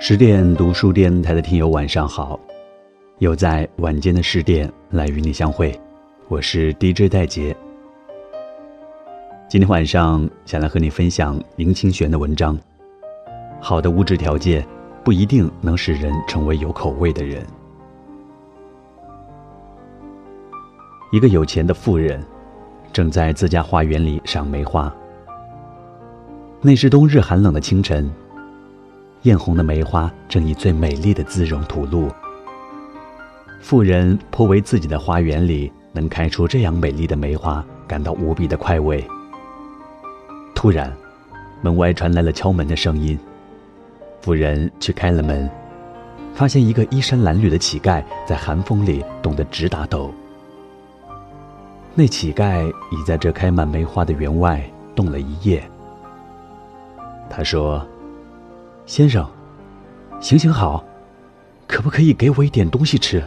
十点读书电台的听友晚上好，又在晚间的十点来与你相会，我是 DJ 戴杰。今天晚上想来和你分享林清玄的文章。好的物质条件不一定能使人成为有口味的人。一个有钱的富人，正在自家花园里赏梅花。那是冬日寒冷的清晨，艳红的梅花正以最美丽的姿容吐露。富人颇为自己的花园里能开出这样美丽的梅花感到无比的快慰。突然，门外传来了敲门的声音。妇人去开了门，发现一个衣衫褴褛的乞丐在寒风里冻得直打抖。那乞丐已在这开满梅花的园外冻了一夜。他说：“先生，行行好，可不可以给我一点东西吃？”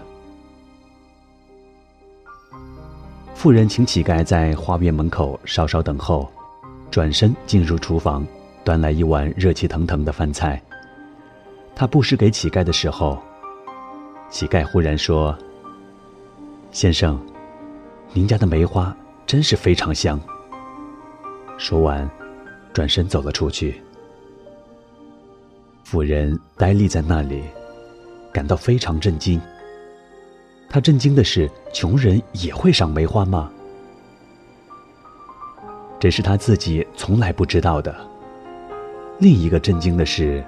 妇人请乞丐在花园门口稍稍等候，转身进入厨房，端来一碗热气腾腾的饭菜。他布施给乞丐的时候，乞丐忽然说：“先生，您家的梅花真是非常香。”说完，转身走了出去。妇人呆立在那里，感到非常震惊。他震惊的是，穷人也会赏梅花吗？这是他自己从来不知道的。另一个震惊的是。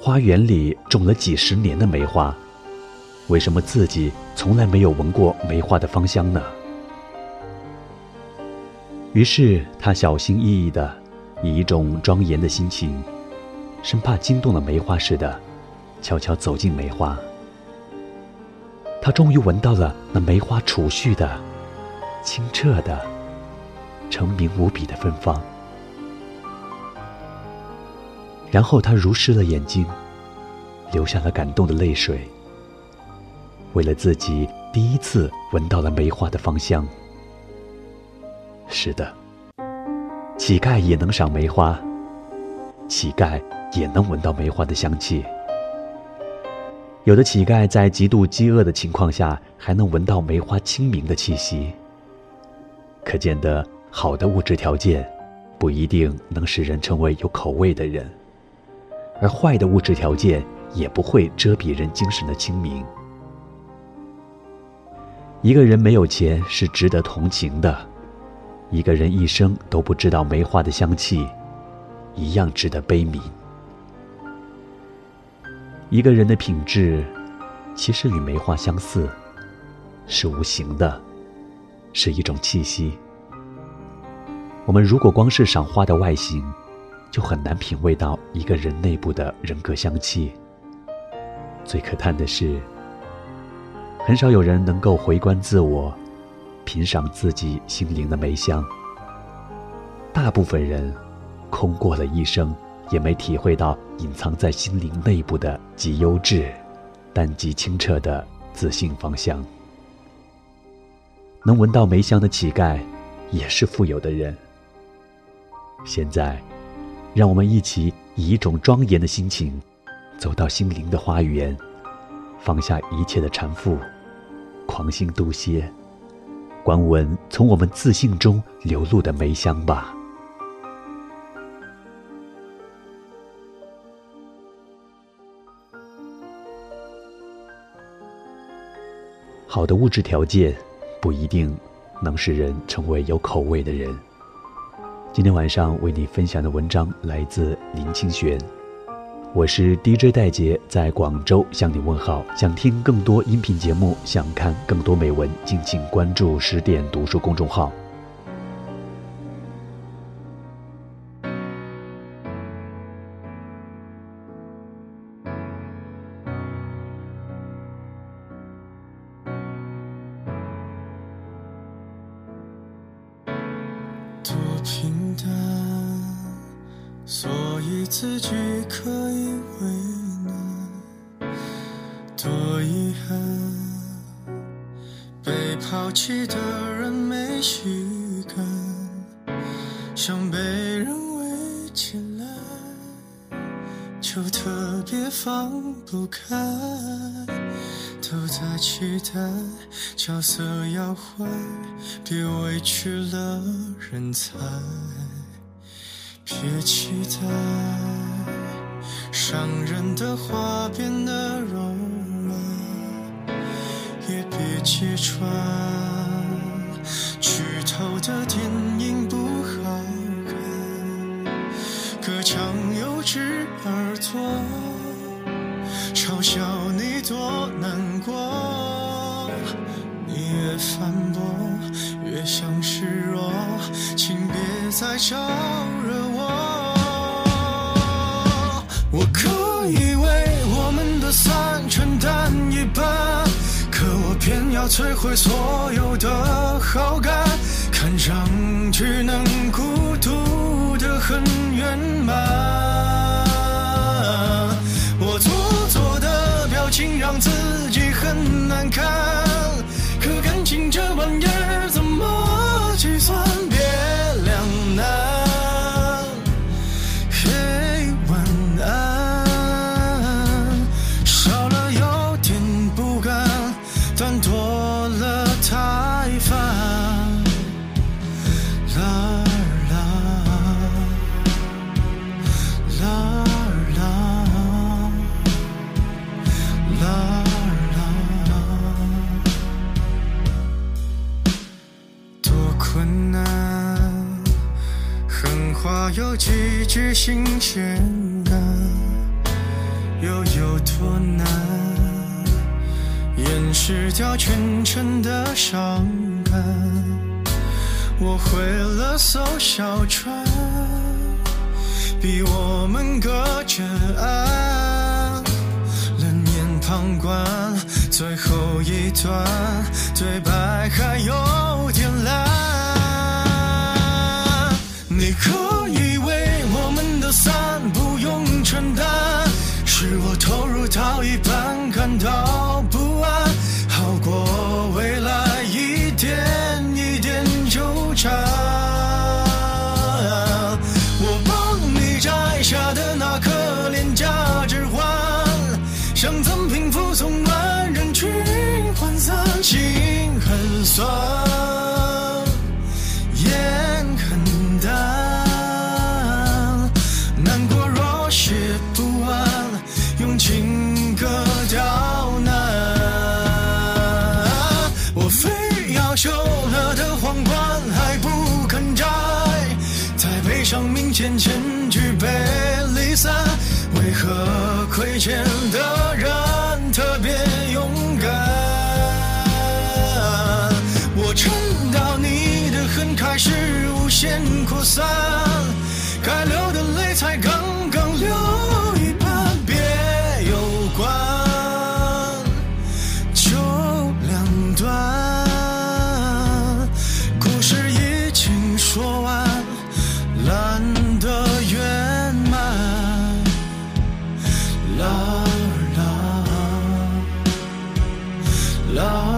花园里种了几十年的梅花，为什么自己从来没有闻过梅花的芳香呢？于是他小心翼翼的，以一种庄严的心情，生怕惊动了梅花似的，悄悄走进梅花。他终于闻到了那梅花储蓄的、清澈的、澄明无比的芬芳。然后他如湿了眼睛，流下了感动的泪水。为了自己第一次闻到了梅花的芳香。是的，乞丐也能赏梅花，乞丐也能闻到梅花的香气。有的乞丐在极度饥饿的情况下，还能闻到梅花清明的气息。可见得好的物质条件，不一定能使人成为有口味的人。而坏的物质条件也不会遮蔽人精神的清明。一个人没有钱是值得同情的，一个人一生都不知道梅花的香气，一样值得悲悯。一个人的品质，其实与梅花相似，是无形的，是一种气息。我们如果光是赏花的外形，就很难品味到一个人内部的人格香气。最可叹的是，很少有人能够回观自我，品赏自己心灵的梅香。大部分人空过了一生，也没体会到隐藏在心灵内部的极优质、但极清澈的自信芳香。能闻到梅香的乞丐，也是富有的人。现在。让我们一起以一种庄严的心情，走到心灵的花园，放下一切的缠缚，狂心度歇，观闻从我们自信中流露的梅香吧。好的物质条件，不一定能使人成为有口味的人。今天晚上为你分享的文章来自林清玄，我是 DJ 戴杰，在广州向你问好。想听更多音频节目，想看更多美文，敬请关注十点读书公众号。平淡，所以自己可以为难。多遗憾，被抛弃的人没习惯，想被人围起来，就特别放不开，都在期待角色要坏，别委屈了人才，别期待伤人的话变得柔软，也别揭穿剧透的招惹我。我可以为我们的散承担一半，可我偏要摧毁所有的好感，看上去能孤独的很圆满。有几句新鲜感，又有多难？掩饰掉全城的伤感。我毁了艘小船，逼我们隔着岸，冷眼旁观。最后一段对白还有点可亏欠的人特别勇敢？我撑到你的恨开始无限扩散，Love.